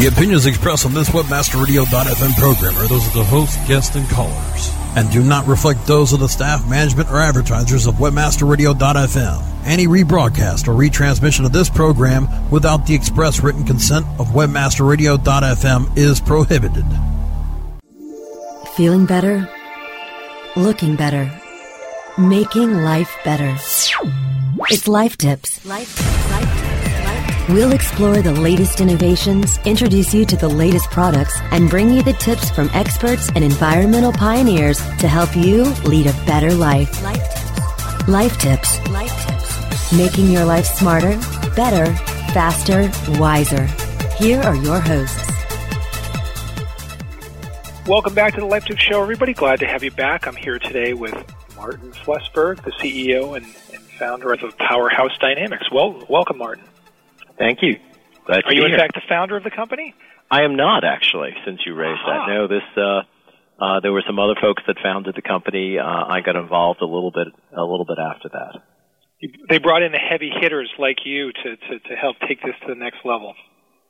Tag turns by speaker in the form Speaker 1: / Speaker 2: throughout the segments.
Speaker 1: The opinions expressed on this WebmasterRadio.fm program are those of the host, guests, and callers, and do not reflect those of the staff, management, or advertisers of WebmasterRadio.fm. Any rebroadcast or retransmission of this program without the express written consent of WebmasterRadio.fm is prohibited.
Speaker 2: Feeling better? Looking better? Making life better. It's Life Tips. Life Life Tips. We'll explore the latest innovations, introduce you to the latest products, and bring you the tips from experts and environmental pioneers to help you lead a better life. Life Tips. Life Tips. Life Tips. Making your life smarter, better, faster, wiser. Here are your hosts.
Speaker 3: Welcome back to the Life Tips Show, everybody. Glad to have you back. I'm here today with Martin Flusberg, the CEO and, and founder of Powerhouse Dynamics. Well, welcome, Martin.
Speaker 4: Thank you. Glad
Speaker 3: Are you, in
Speaker 4: here.
Speaker 3: fact, the founder of the company?
Speaker 4: I am not actually. Since you raised
Speaker 3: Ah.
Speaker 4: that, no. This uh, uh, there were some other folks that founded the company. Uh, I got involved a little bit a little bit after that.
Speaker 3: They brought in the heavy hitters like you to, to, to help take this to the next level.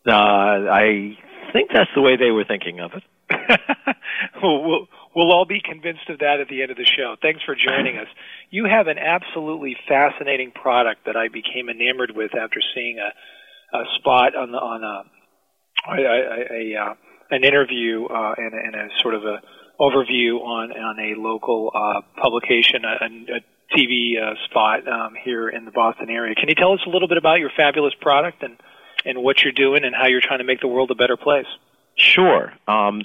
Speaker 4: Uh, I think that's the way they were thinking of it.
Speaker 3: we'll, we'll, we'll all be convinced of that at the end of the show. Thanks for joining us. You have an absolutely fascinating product that I became enamored with after seeing a, a spot on the on a, a, a, a uh, an interview uh, and, and a sort of a overview on on a local uh, publication, a, a TV uh, spot um, here in the Boston area. Can you tell us a little bit about your fabulous product and and what you're doing and how you're trying to make the world a better place?
Speaker 4: Sure. Um,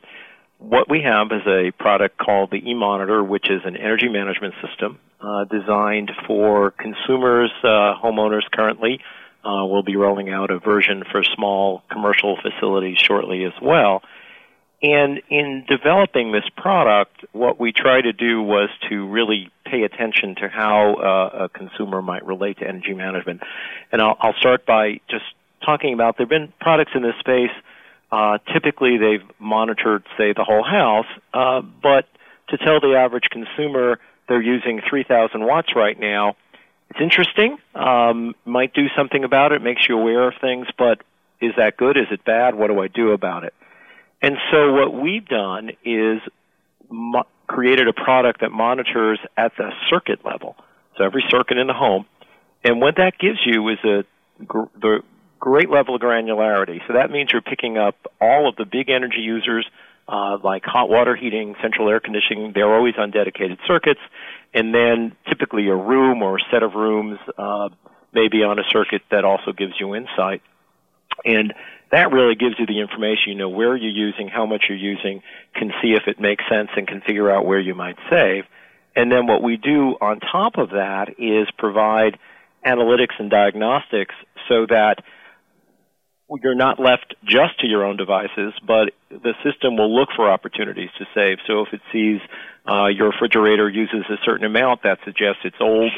Speaker 4: what we have is a product called the eMonitor, which is an energy management system uh, designed for consumers, uh, homeowners currently. Uh, we'll be rolling out a version for small commercial facilities shortly as well. And in developing this product, what we tried to do was to really pay attention to how uh, a consumer might relate to energy management. And I'll, I'll start by just talking about there have been products in this space uh, typically, they've monitored, say, the whole house, uh, but to tell the average consumer they're using 3,000 watts right now, it's interesting. Um, might do something about it, makes you aware of things, but is that good? Is it bad? What do I do about it? And so, what we've done is mo- created a product that monitors at the circuit level, so every circuit in the home. And what that gives you is a gr- the great level of granularity. So that means you're picking up all of the big energy users, uh, like hot water heating, central air conditioning. They're always on dedicated circuits, and then typically a room or a set of rooms, uh, maybe on a circuit that also gives you insight. And that really gives you the information. You know where you're using, how much you're using, can see if it makes sense, and can figure out where you might save. And then what we do on top of that is provide analytics and diagnostics so that you're not left just to your own devices, but the system will look for opportunities to save. So if it sees uh, your refrigerator uses a certain amount, that suggests it's old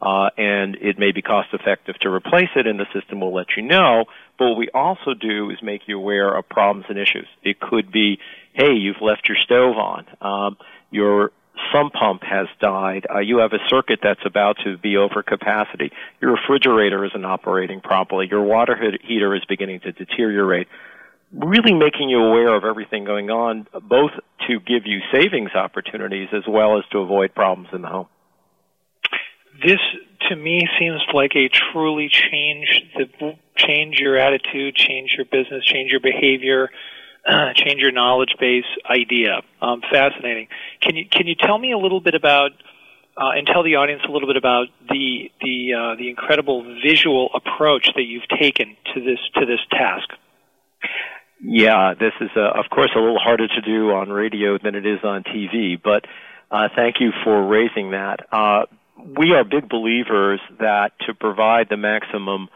Speaker 4: uh, and it may be cost effective to replace it, and the system will let you know. But what we also do is make you aware of problems and issues. It could be, hey, you've left your stove on. Um, your sump pump has died. Uh, you have a circuit that's about to be over capacity. Your refrigerator isn't operating properly. Your water heater is beginning to deteriorate. Really making you aware of everything going on, both to give you savings opportunities as well as to avoid problems in the home.
Speaker 3: This, to me, seems like a truly change the change your attitude, change your business, change your behavior change your knowledge base idea. Um, fascinating. Can you can you tell me a little bit about uh, and tell the audience a little bit about the the uh, the incredible visual approach that you've taken to this to this task?
Speaker 4: Yeah, this is uh, of course a little harder to do on radio than it is on TV, but uh, thank you for raising that. Uh, we are big believers that to provide the maximum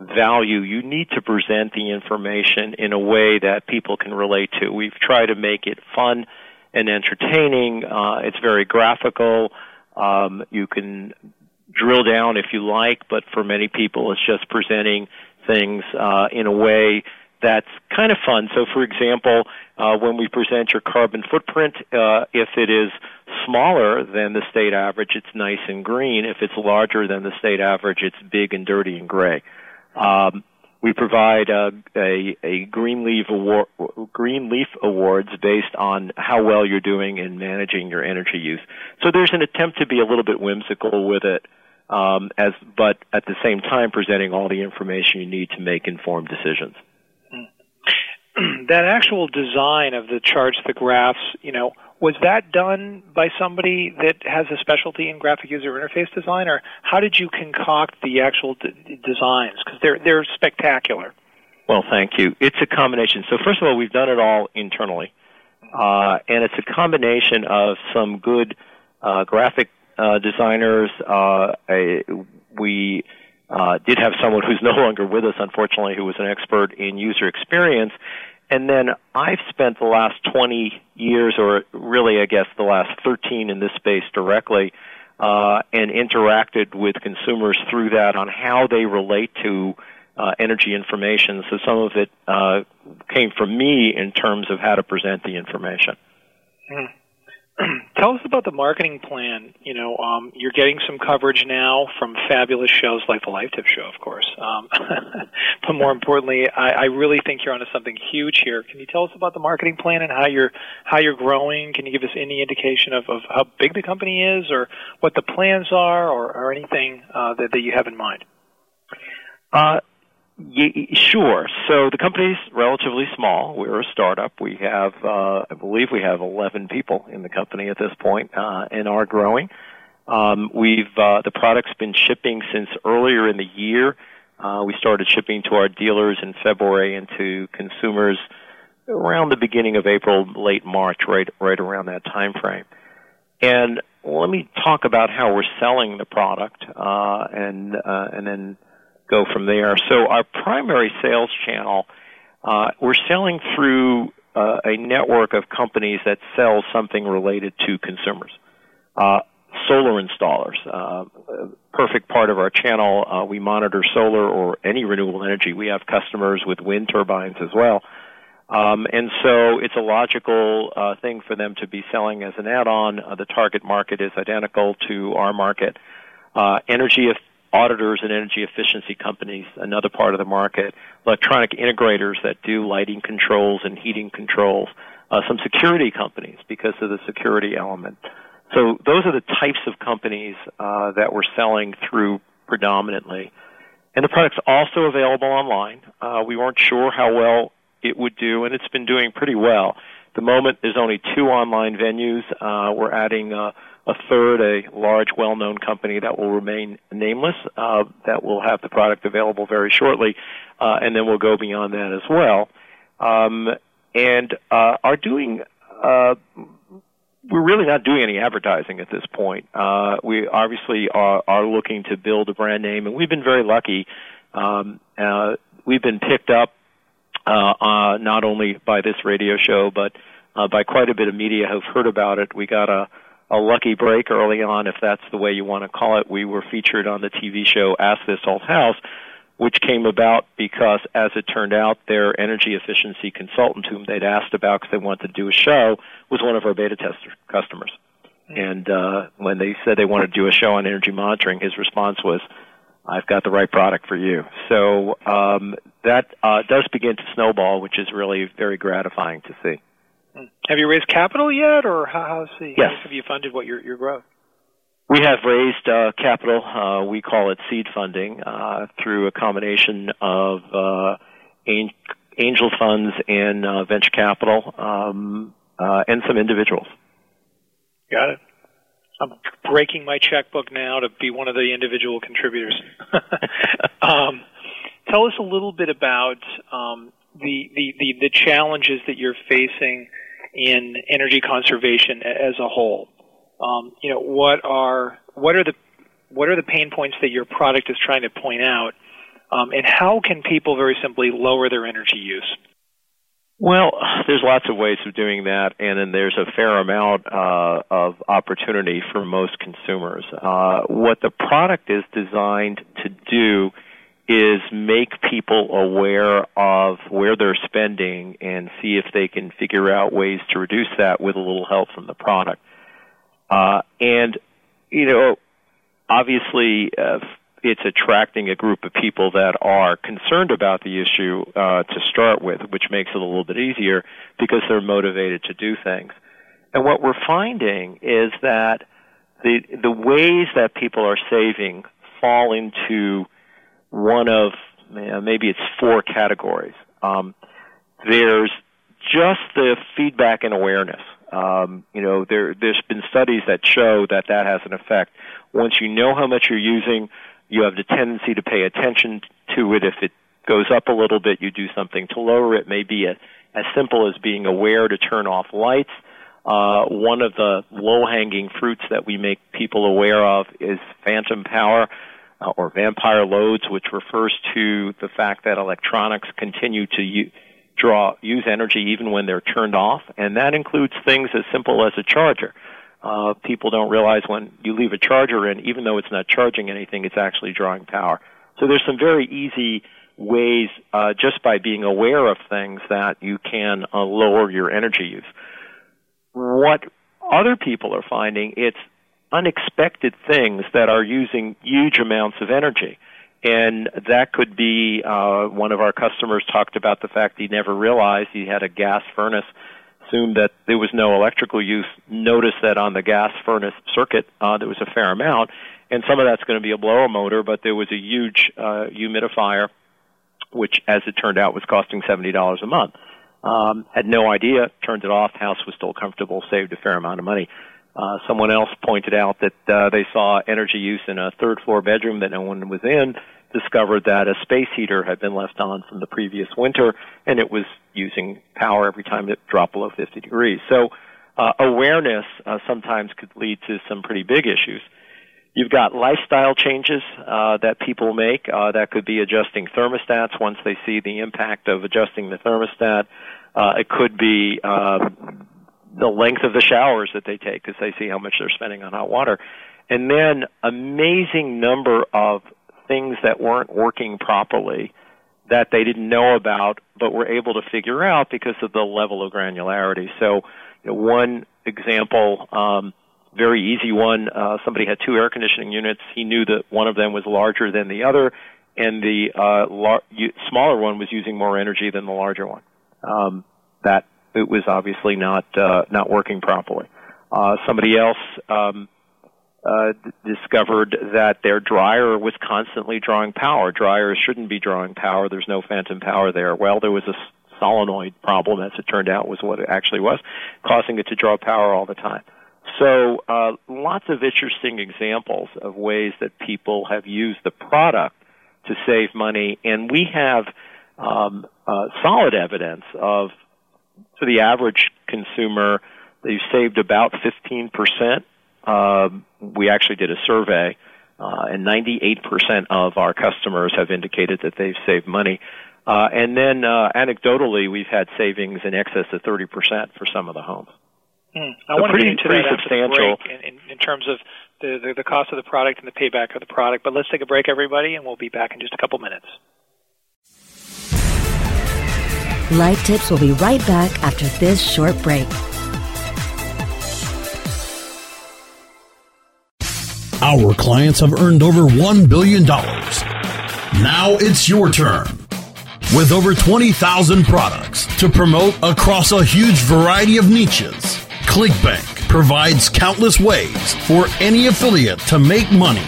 Speaker 4: value, you need to present the information in a way that people can relate to. We've tried to make it fun and entertaining. Uh, it's very graphical. Um, you can drill down if you like, but for many people, it's just presenting things uh, in a way that's kind of fun. So, for example, uh, when we present your carbon footprint, uh, if it is smaller than the state average, it's nice and green. If it's larger than the state average, it's big and dirty and gray. Um, we provide uh, a, a green leaf award, awards based on how well you're doing in managing your energy use. So there's an attempt to be a little bit whimsical with it, um, as but at the same time presenting all the information you need to make informed decisions.
Speaker 3: that actual design of the charts, the graphs, you know, was that done by somebody that has a specialty in graphic user interface design, or how did you concoct the actual d- designs? Because they're they're spectacular.
Speaker 4: Well, thank you. It's a combination. So first of all, we've done it all internally, uh, and it's a combination of some good uh, graphic uh, designers. Uh, we uh, did have someone who's no longer with us, unfortunately, who was an expert in user experience, and then I've spent the last 20 years, or really, I guess, the last 13 in this space directly, uh, and interacted with consumers through that on how they relate to uh, energy information. So some of it uh, came from me in terms of how to present the information.
Speaker 3: Mm. tell us about the marketing plan. You know, um, you're getting some coverage now from fabulous shows like the Life Tip Show, of course. Um, but more importantly, I, I really think you're onto something huge here. Can you tell us about the marketing plan and how you're how you're growing? Can you give us any indication of, of how big the company is, or what the plans are, or, or anything uh, that, that you have in mind?
Speaker 4: Uh, sure. So the company's relatively small. We're a startup. We have, uh, I believe, we have 11 people in the company at this point, uh, and are growing. Um, we've uh, the product's been shipping since earlier in the year. Uh, we started shipping to our dealers in February and to consumers around the beginning of April, late March, right right around that time frame. And let me talk about how we're selling the product, uh, and uh, and then go from there. So our primary sales channel, uh, we're selling through uh, a network of companies that sell something related to consumers. Uh, solar installers, uh, perfect part of our channel. Uh, we monitor solar or any renewable energy. We have customers with wind turbines as well. Um, and so it's a logical uh, thing for them to be selling as an add-on. Uh, the target market is identical to our market. Energy auditors and energy efficiency companies, another part of the market, electronic integrators that do lighting controls and heating controls, uh, some security companies because of the security element. So those are the types of companies uh, that we're selling through predominantly. And the product's also available online. Uh, we weren't sure how well it would do, and it's been doing pretty well. The moment, there's only two online venues. Uh, we're adding uh, a third, a large, well-known company that will remain nameless, uh, that will have the product available very shortly, uh, and then we'll go beyond that as well. Um, and uh, are doing. Uh, we're really not doing any advertising at this point. Uh, we obviously are, are looking to build a brand name, and we've been very lucky. Um, uh, we've been picked up uh, uh, not only by this radio show, but uh, by quite a bit of media who've heard about it. We got a a lucky break early on, if that's the way you want to call it. We were featured on the TV show Ask This Old House, which came about because, as it turned out, their energy efficiency consultant, whom they'd asked about because they wanted to do a show, was one of our beta tester customers. And uh, when they said they wanted to do a show on energy monitoring, his response was, I've got the right product for you. So um, that uh, does begin to snowball, which is really very gratifying to see.
Speaker 3: Have you raised capital yet, or how, how's the,
Speaker 4: yes.
Speaker 3: have you funded what your your growth?
Speaker 4: We have raised uh, capital. Uh, we call it seed funding uh, through a combination of uh, angel funds and uh, venture capital, um, uh, and some individuals.
Speaker 3: Got it. I'm breaking my checkbook now to be one of the individual contributors. um, tell us a little bit about um, the, the, the, the challenges that you're facing in energy conservation as a whole. Um, you know, what are what are the what are the pain points that your product is trying to point out, um, and how can people very simply lower their energy use?
Speaker 4: Well, there's lots of ways of doing that, and then there's a fair amount uh, of opportunity for most consumers. Uh, what the product is designed to do is make people aware of where they're spending and see if they can figure out ways to reduce that with a little help from the product. Uh, and, you know, obviously, uh, it's attracting a group of people that are concerned about the issue uh, to start with, which makes it a little bit easier because they're motivated to do things. And what we're finding is that the the ways that people are saving fall into one of maybe it's four categories. Um, there's just the feedback and awareness. Um, you know, there there's been studies that show that that has an effect. Once you know how much you're using, you have the tendency to pay attention to it. If it goes up a little bit, you do something to lower it. Maybe a, as simple as being aware to turn off lights. Uh, one of the low-hanging fruits that we make people aware of is phantom power uh, or vampire loads, which refers to the fact that electronics continue to u- draw use energy even when they're turned off, and that includes things as simple as a charger. Uh, people don't realize when you leave a charger in, even though it's not charging anything, it's actually drawing power. So there's some very easy ways, uh, just by being aware of things, that you can uh, lower your energy use. What other people are finding, it's unexpected things that are using huge amounts of energy. And that could be uh, one of our customers talked about the fact he never realized he had a gas furnace, assumed that there was no electrical use, noticed that on the gas furnace circuit uh, there was a fair amount, and some of that's going to be a blower motor, but there was a huge uh, humidifier, which, as it turned out, was costing seventy dollars a month. Um, had no idea, turned it off. House was still comfortable, saved a fair amount of money. Uh, someone else pointed out that uh, they saw energy use in a third floor bedroom that no one was in, discovered that a space heater had been left on from the previous winter, and it was using power every time it dropped below 50 degrees. So uh, awareness uh, sometimes could lead to some pretty big issues. You've got lifestyle changes uh, that people make. Uh, that could be adjusting thermostats once they see the impact of adjusting the thermostat. Uh, it could be the length of the showers that they take because they see how much they're spending on hot water. And then amazing number of things that weren't working properly that they didn't know about but were able to figure out because of the level of granularity. So, you know, one example, um, very easy one, uh, somebody had two air conditioning units. He knew that one of them was larger than the other, and the uh, lar- smaller one was using more energy than the larger one. Um, that it was obviously not uh, not working properly. Uh, somebody else um, uh, d- discovered that their dryer was constantly drawing power. Dryers shouldn't be drawing power. There's no phantom power there. Well, there was a solenoid problem, as it turned out, was what it actually was, causing it to draw power all the time. So, uh, lots of interesting examples of ways that people have used the product to save money, and we have um, uh, solid evidence of for the average consumer, they've saved about 15%. Uh, we actually did a survey, uh, and 98% of our customers have indicated that they've saved money. Uh, and then, uh, anecdotally, we've had savings in excess of 30% for some of the homes.
Speaker 3: Hmm. I so want pretty, to get into that substantial. In, in, in, terms of the, the, the cost of the product and the payback of the product. But let's take a break, everybody, and we'll be back in just a couple minutes.
Speaker 2: Life Tips will be right back after this short break.
Speaker 1: Our clients have earned over $1 billion. Now it's your turn. With over 20,000 products to promote across a huge variety of niches, ClickBank provides countless ways for any affiliate to make money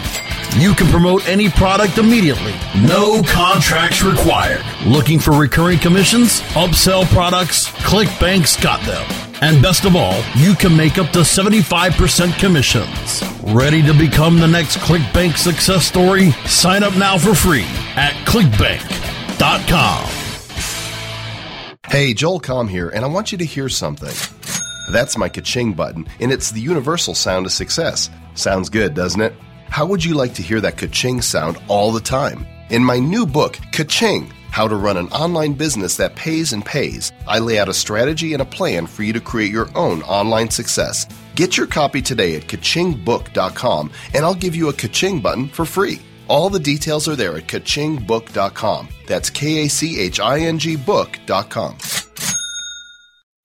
Speaker 1: you can promote any product immediately. No contracts required. Looking for recurring commissions? Upsell products? ClickBank's got them. And best of all, you can make up to 75% commissions. Ready to become the next ClickBank success story? Sign up now for free at clickbank.com.
Speaker 5: Hey, Joel Comm here, and I want you to hear something. That's my ka-ching button, and it's the universal sound of success. Sounds good, doesn't it? How would you like to hear that ka-ching sound all the time? In my new book, Ka-ching, How to Run an Online Business That Pays and Pays, I lay out a strategy and a plan for you to create your own online success. Get your copy today at kachingbook.com and I'll give you a ka-ching button for free. All the details are there at kachingbook.com. That's K A C H I N G book.com.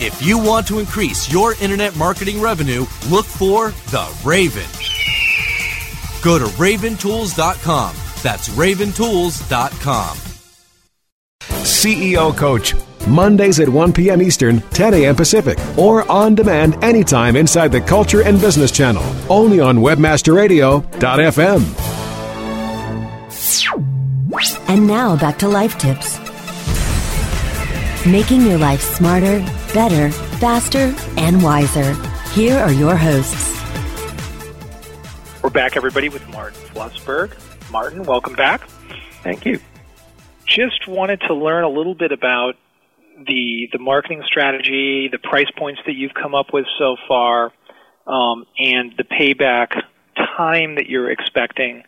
Speaker 6: If you want to increase your internet marketing revenue, look for the Raven. Go to raventools.com. That's raventools.com.
Speaker 7: CEO Coach. Mondays at 1 p.m. Eastern, 10 a.m. Pacific, or on demand anytime inside the Culture and Business Channel. Only on WebmasterRadio.fm.
Speaker 2: And now back to life tips. Making your life smarter, better, faster, and wiser. Here are your hosts.
Speaker 3: We're back, everybody, with Martin Flusberg. Martin, welcome back.
Speaker 4: Thank you.
Speaker 3: Just wanted to learn a little bit about the the marketing strategy, the price points that you've come up with so far, um, and the payback time that you're expecting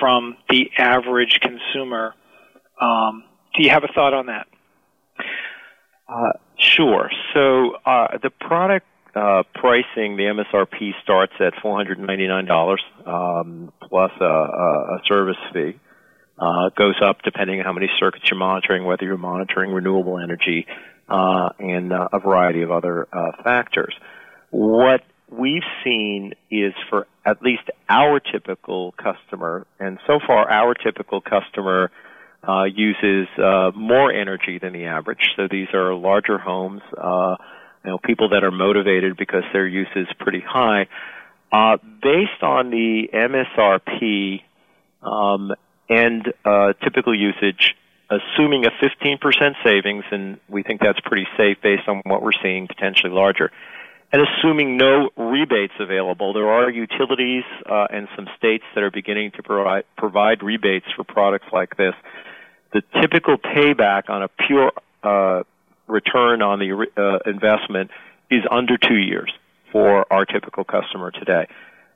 Speaker 3: from the average consumer. Um, do you have a thought on that?
Speaker 4: Uh, sure. So uh, the product uh, pricing, the MSRP starts at $499 um, plus a, a, service fee. Uh, goes up depending on how many circuits you're monitoring, whether you're monitoring renewable energy, uh, and uh, a variety of other uh, factors. What we've seen is for at least our typical customer, and so far our typical customer uh, uses uh, more energy than the average. So these are larger homes, uh, you know, people that are motivated because their use is pretty high. Uh, based on the MSRP um, and uh, typical usage, assuming a 15% savings, and we think that's pretty safe based on what we're seeing, potentially larger. And assuming no rebates available, there are utilities uh, and some states that are beginning to provide, provide rebates for products like this. The typical payback on a pure uh, return on the uh, investment is under two years for our typical customer today.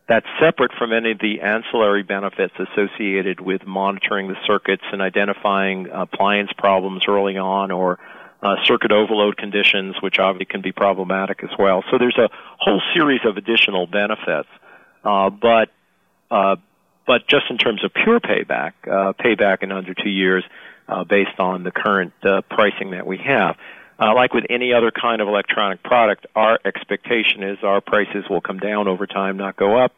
Speaker 4: That's separate from any of the ancillary benefits associated with monitoring the circuits and identifying appliance problems early on or uh, circuit overload conditions, which obviously can be problematic as well. So there's a whole series of additional benefits. Uh, but uh, but just in terms of pure payback, uh, payback in under two years, uh, based on the current uh, pricing that we have. Uh, like with any other kind of electronic product, our expectation is our prices will come down over time, not go up.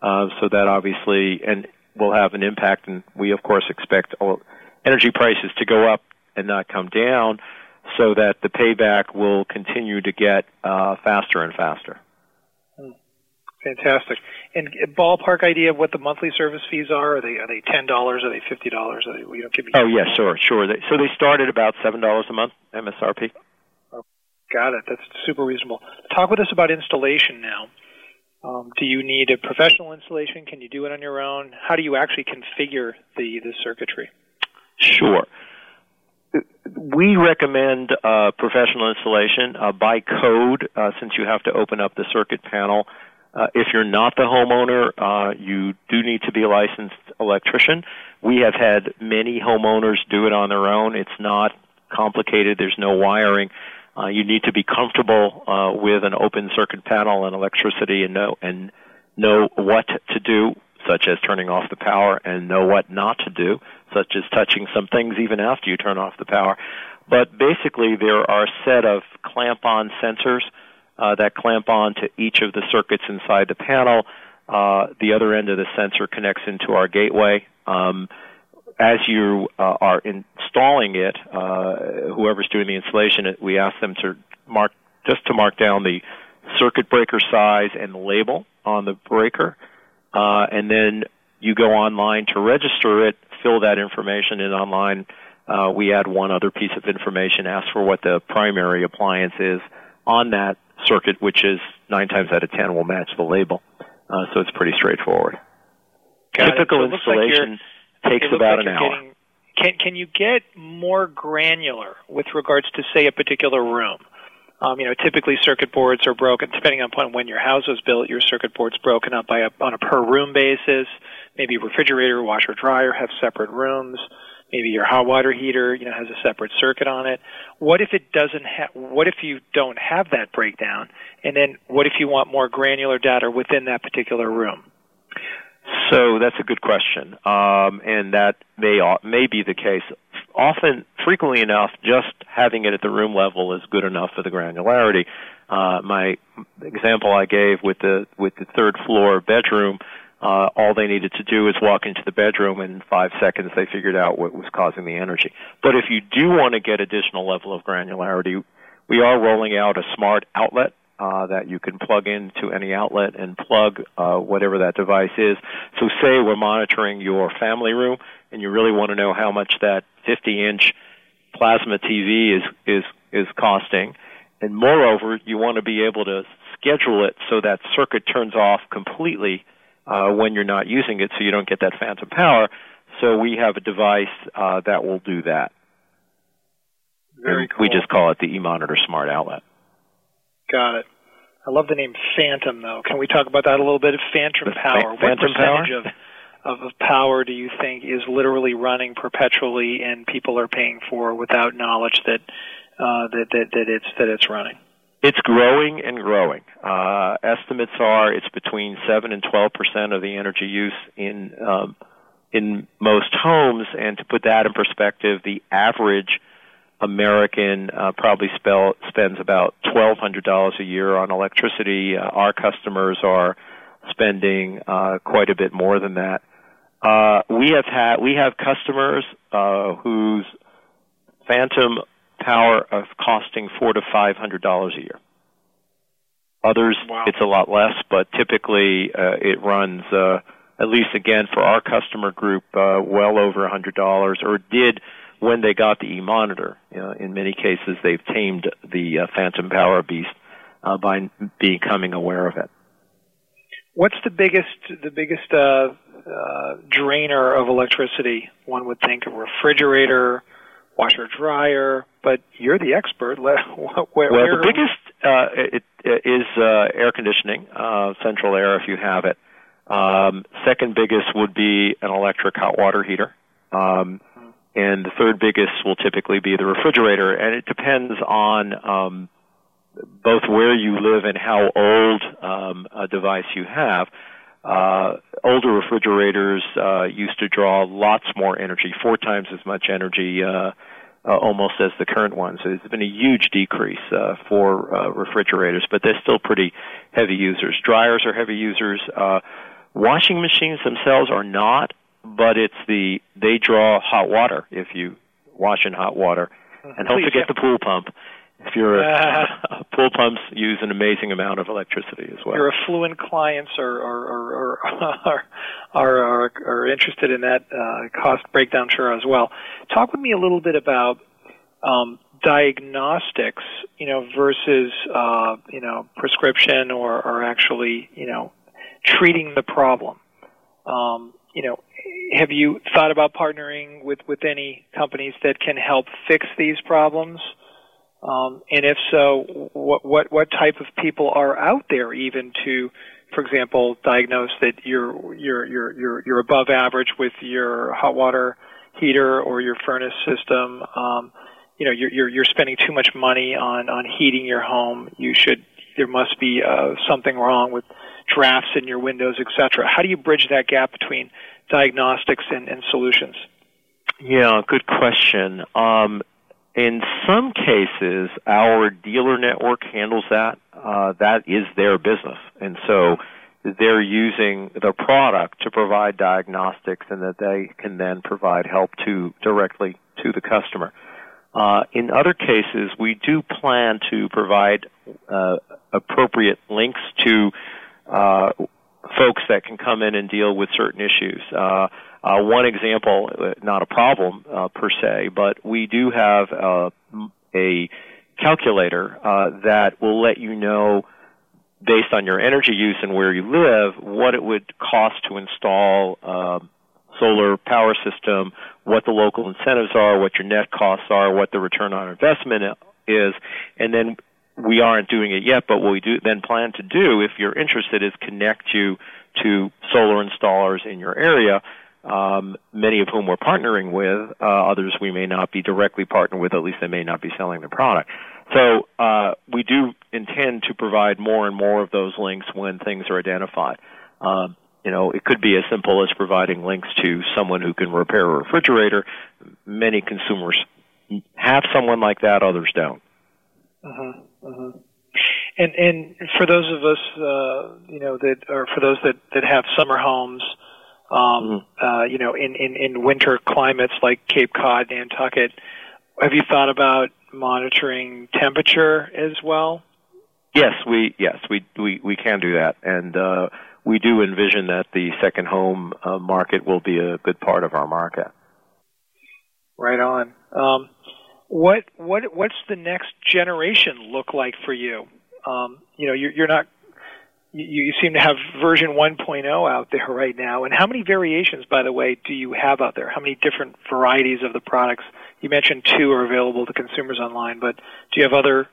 Speaker 4: Uh, so that obviously and will have an impact, and we of course expect all energy prices to go up and not come down, so that the payback will continue to get uh, faster and faster.
Speaker 3: Fantastic. And ballpark idea of what the monthly service fees are? Are they are they ten dollars? Are they fifty dollars? You know, give me
Speaker 4: Oh yeah, sure, sure. They, so they start at about seven dollars a month MSRP.
Speaker 3: Oh, got it. That's super reasonable. Talk with us about installation now. Um, do you need a professional installation? Can you do it on your own? How do you actually configure the the circuitry?
Speaker 4: Sure. We recommend uh, professional installation uh, by code, uh, since you have to open up the circuit panel uh, if you're not the homeowner, uh, you do need to be a licensed electrician. We have had many homeowners do it on their own. It's not complicated. There's no wiring. Uh, you need to be comfortable uh, with an open circuit panel and electricity, and know and know what to do, such as turning off the power, and know what not to do, such as touching some things even after you turn off the power. But basically, there are a set of clamp-on sensors uh, that clamp on to each of the circuits inside the panel. Uh, the other end of the sensor connects into our gateway. Um, as you uh, are installing it, uh, whoever's doing the installation, we ask them to mark just to mark down the circuit breaker size and the label on the breaker, uh, and then you go online to register it, fill that information in online. Uh, we add one other piece of information, ask for what the primary appliance is on that circuit, which is nine times out of ten will match the label. Uh, so it's pretty straightforward.
Speaker 3: Got
Speaker 4: Typical
Speaker 3: so
Speaker 4: installation
Speaker 3: like
Speaker 4: takes about
Speaker 3: like
Speaker 4: an hour.
Speaker 3: Getting, can can you get more granular with regards to say a particular room? Um, you know, typically circuit boards are broken, depending upon when your house was built, your circuit board's broken up by a, on a per room basis. Maybe refrigerator, washer, dryer have separate rooms. Maybe your hot water heater, you know, has a separate circuit on it. What if it doesn't have? What if you don't have that breakdown? And then what if you want more granular data within that particular room?
Speaker 4: So that's a good question, um, and that may may be the case. Often, frequently enough, just having it at the room level is good enough for the granularity. Uh, my example I gave with the with the third floor bedroom, uh, all they needed to do is walk into the bedroom, and in five seconds they figured out what was causing the energy. But if you do want to get additional level of granularity, we are rolling out a smart outlet uh, that you can plug into any outlet and plug uh, whatever that device is. So, say we're monitoring your family room, and you really want to know how much that 50-inch plasma TV is is is costing, and moreover, you want to be able to schedule it so that circuit turns off completely uh, when you're not using it, so you don't get that phantom power. So we have a device uh, that will do that.
Speaker 3: Very cool.
Speaker 4: We just call it the eMonitor Smart Outlet.
Speaker 3: Got it. I love the name Phantom, though. Can we talk about that a little bit? Phantom power.
Speaker 4: Phantom
Speaker 3: what percentage
Speaker 4: power?
Speaker 3: of of power do you think is literally running perpetually and people are paying for without knowledge that uh, that, that that it's that it's running?
Speaker 4: It's growing and growing. Uh, estimates are it's between seven and twelve percent of the energy use in um, in most homes. And to put that in perspective, the average American uh, probably spell, spends about twelve hundred dollars a year on electricity. Uh, our customers are spending uh, quite a bit more than that. Uh, we have had we have customers uh, whose phantom power of costing four to five hundred dollars a year. Others,
Speaker 3: wow.
Speaker 4: it's a lot less, but typically uh, it runs uh, at least again for our customer group uh, well over a hundred dollars, or did when they got the e-monitor. You know, in many cases, they've tamed the uh, phantom power beast uh, by becoming aware of it.
Speaker 3: What's the biggest the biggest uh, uh, drainer of electricity? One would think a refrigerator, washer dryer, but you're the expert. Where,
Speaker 4: well,
Speaker 3: where,
Speaker 4: the biggest uh, it, it is uh, air conditioning, uh, central air if you have it. Um, second biggest would be an electric hot water heater. Um, and the third biggest will typically be the refrigerator, and it depends on um, both where you live and how old um, a device you have. Uh, older refrigerators uh, used to draw lots more energy, four times as much energy, uh, uh, almost as the current ones. So there's been a huge decrease uh, for uh, refrigerators, but they're still pretty heavy users. Dryers are heavy users. Uh, washing machines themselves are not, but it's the they draw hot water if you wash in hot water, and don't
Speaker 3: Please,
Speaker 4: forget
Speaker 3: yeah.
Speaker 4: the pool pump. If you're a, pool pumps use an amazing amount of electricity as well.
Speaker 3: your affluent clients are are are are are, are, are interested in that uh, cost breakdown sure as well. Talk with me a little bit about um, diagnostics, you know, versus uh, you know prescription or, or actually you know treating the problem. Um, you know, have you thought about partnering with with any companies that can help fix these problems? Um, and if so, what, what what type of people are out there even to, for example, diagnose that you're you're you're you're, you're above average with your hot water heater or your furnace system? Um, you know, you're, you're you're spending too much money on on heating your home. You should there must be uh, something wrong with drafts in your windows, etc. How do you bridge that gap between diagnostics and, and solutions?
Speaker 4: Yeah, good question. Um, in some cases, our dealer network handles that. Uh, that is their business, and so they're using the product to provide diagnostics, and that they can then provide help to directly to the customer. Uh, in other cases, we do plan to provide uh, appropriate links to uh, folks that can come in and deal with certain issues. Uh, uh, one example, uh, not a problem uh, per se, but we do have uh, a calculator uh, that will let you know, based on your energy use and where you live, what it would cost to install uh, solar power system, what the local incentives are, what your net costs are, what the return on investment is, and then we aren't doing it yet, but what we do then plan to do, if you're interested, is connect you to solar installers in your area um, many of whom we're partnering with. Uh, others we may not be directly partnered with. At least they may not be selling the product. So uh, we do intend to provide more and more of those links when things are identified. Um, you know, it could be as simple as providing links to someone who can repair a refrigerator. Many consumers have someone like that; others don't.
Speaker 3: Uh-huh, uh-huh. And and for those of us, uh, you know, that or for those that that have summer homes, um, mm-hmm. uh, you know, in, in in winter climates like Cape Cod, Nantucket, have you thought about monitoring temperature as well?
Speaker 4: Yes, we yes we we we can do that, and uh, we do envision that the second home uh, market will be a good part of our market.
Speaker 3: Right on. Um, what what what's the next generation look like for you? Um, you know, you're, you're not. You, you seem to have version 1.0 out there right now. And how many variations, by the way, do you have out there? How many different varieties of the products? You mentioned two are available to consumers online, but do you have other,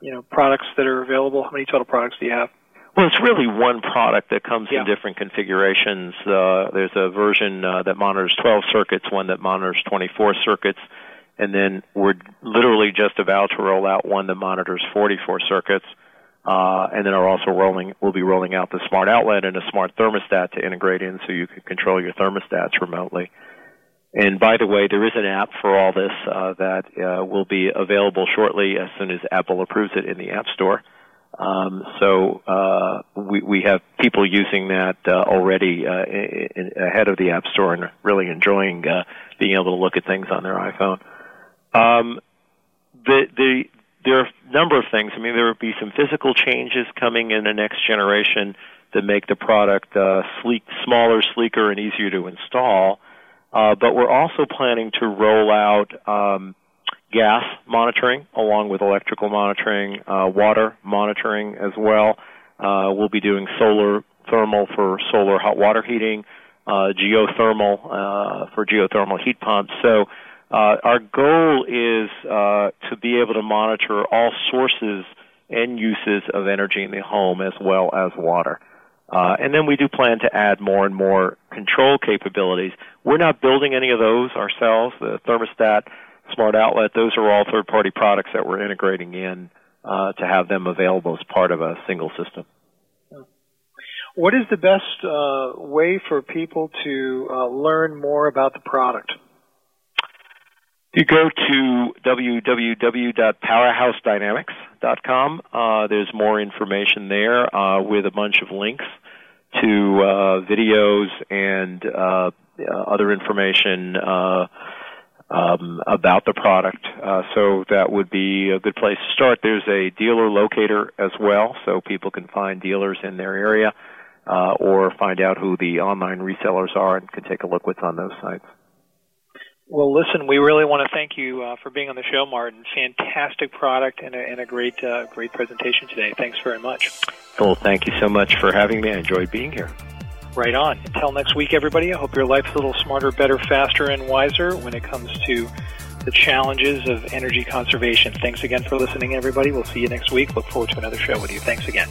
Speaker 3: you know, products that are available? How many total products do you have?
Speaker 4: Well, it's really one product that comes yeah. in different configurations. Uh, there's a version uh, that monitors 12 circuits, one that monitors 24 circuits, and then we're literally just about to roll out one that monitors 44 circuits. Uh, and then are also rolling, we'll be rolling out the smart outlet and a smart thermostat to integrate in so you can control your thermostats remotely. And by the way, there is an app for all this uh, that uh, will be available shortly as soon as Apple approves it in the App Store. Um, so uh, we, we have people using that uh, already uh, in, in, ahead of the App Store and really enjoying uh, being able to look at things on their iPhone. Um, the the there are a number of things. I mean, there will be some physical changes coming in the next generation that make the product uh, sleek, smaller, sleeker, and easier to install. Uh, but we're also planning to roll out um, gas monitoring along with electrical monitoring, uh, water monitoring as well. Uh, we'll be doing solar thermal for solar hot water heating, uh, geothermal uh, for geothermal heat pumps. So uh, our goal is uh, to be able to monitor all sources and uses of energy in the home as well as water. Uh, and then we do plan to add more and more control capabilities. We're not building any of those ourselves. The thermostat, smart outlet, those are all third-party products that we're integrating in uh, to have them available as part of a single system.
Speaker 3: What is the best uh, way for people to uh, learn more about the product?
Speaker 4: You go to www.powerhousedynamics.com. Uh, there's more information there uh, with a bunch of links to uh, videos and uh, other information uh, um, about the product. Uh, so that would be a good place to start. There's a dealer locator as well, so people can find dealers in their area or find out who the online resellers are and can take a look what's on those sites.
Speaker 3: Well, listen, we really want to thank you uh, for being on the show, Martin. Fantastic product and a, and a great, uh, great presentation today. Thanks very much.
Speaker 4: Well, thank you so much for having me. I enjoyed being here.
Speaker 3: Right on. Until next week, everybody, I hope your life's a little smarter, better, faster, and wiser when it comes to the challenges of energy conservation. Thanks again for listening, everybody. We'll see you next week. Look forward to another show with you. Thanks again.